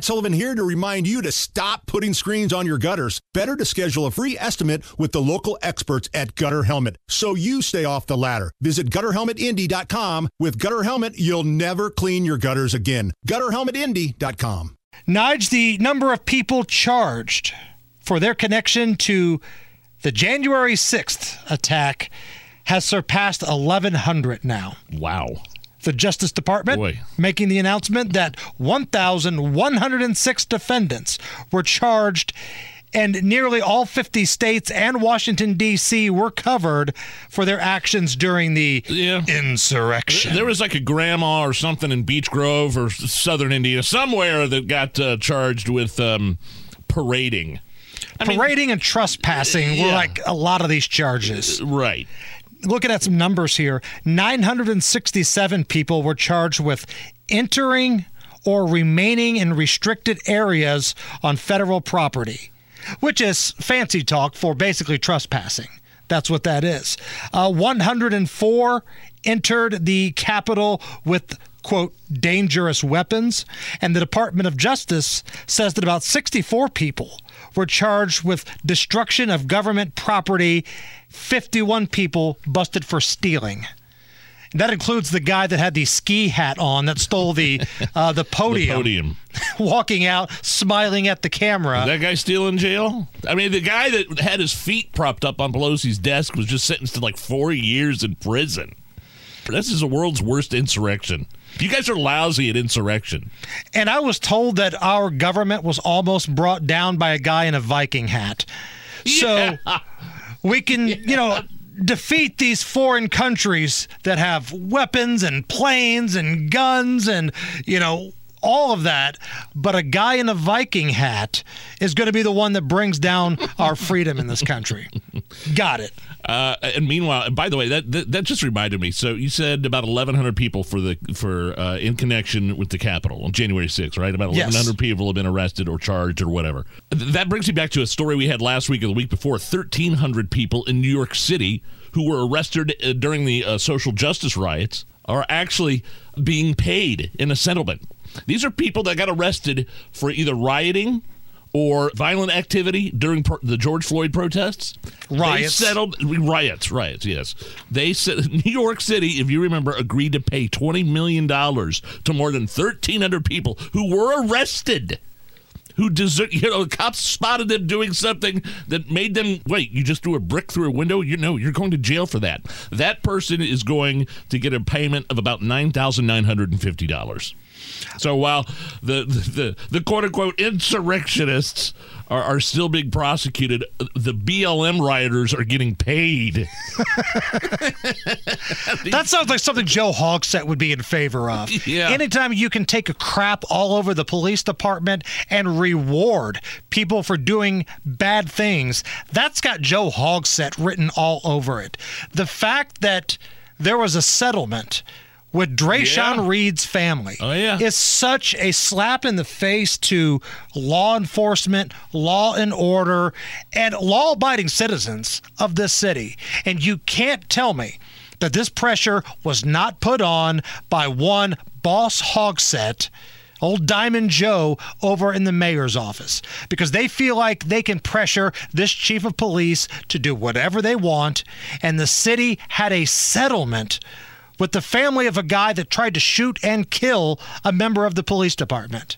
Matt Sullivan here to remind you to stop putting screens on your gutters. Better to schedule a free estimate with the local experts at Gutter Helmet so you stay off the ladder. Visit gutterhelmetindy.com. With Gutter Helmet, you'll never clean your gutters again. Gutterhelmetindy.com. Nige, the number of people charged for their connection to the January 6th attack has surpassed 1,100 now. Wow. The Justice Department Boy. making the announcement that 1,106 defendants were charged, and nearly all 50 states and Washington, D.C. were covered for their actions during the Yeah. insurrection. There was like a grandma or something in Beech Grove or southern Indiana, somewhere that got uh, charged with um, parading. I mean, Parading and trespassing were Yeah. like a lot of these charges. right. Looking at some numbers here 967 people were charged with entering or remaining in restricted areas on federal property, which is fancy talk for basically trespassing. That's what that is. Uh, 104 entered the Capitol with quote dangerous weapons and the department of justice says that about 64 people were charged with destruction of government property 51 people busted for stealing that includes the guy that had the ski hat on that stole the uh, the The podium, podium. walking out smiling at the camera Is that guy still in jail? I mean, the guy that had his feet propped up on Pelosi's desk was just sentenced to like four years in prison. This is the world's worst insurrection. You guys are lousy at insurrection. And I was told that our government was almost brought down by a guy in a Viking hat. So we can, you know, defeat these foreign countries that have weapons and planes and guns and, you know, all of that. But a guy in a Viking hat is going to be the one that brings down our freedom in this country. Got it. Uh, and meanwhile, and by the way, that, that that just reminded me. So you said about 1,100 people for the for uh, in connection with the Capitol on January 6th, right? About Yes. 1,100 people have been arrested or charged or whatever. That brings me back to a story we had last week or the week before. 1,300 people in New York City who were arrested uh, during the uh, social justice riots are actually being paid in a settlement. These are people that got arrested for either rioting or violent activity during the George Floyd protests. Riots. They settled riots, riots, yes. They said New York City, if you remember, agreed to pay 20 million dollars to more than 1300 people who were arrested. Who desert, you know, the cops spotted them doing something that made them wait, you just threw a brick through a window? You know, you're going to jail for that. That person is going to get a payment of about $9,950. So while the the, the quote unquote insurrectionists are, are still being prosecuted, the BLM rioters are getting paid. That sounds like something Joe Hogsett would be in favor of. Yeah. Anytime you can take a crap all over the police department and reward people for doing bad things, that's got Joe Hogsett written all over it. The fact that there was a settlement with Dreasjon Yeah. Reed's family Oh, yeah. is such a slap in the face to law enforcement, law and order, and law abiding citizens of this city. And you can't tell me that this pressure was not put on by one boss Hogsett. Old Diamond Joe over in the mayor's office because they feel like they can pressure this chief of police to do whatever they want. And the city had a settlement with the family of a guy that tried to shoot and kill a member of the police department.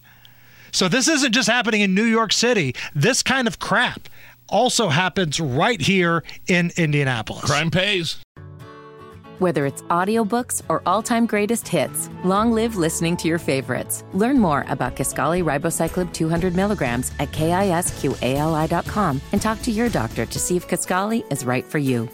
So this isn't just happening in New York City. This kind of crap also happens right here in Indianapolis. Crime pays. Whether it's audiobooks or all-time greatest hits, long live listening to your favorites. Learn more about Kisqali Ribociclib 200 milligrams at kisqali.com and talk to your doctor to see if Kisqali is right for you.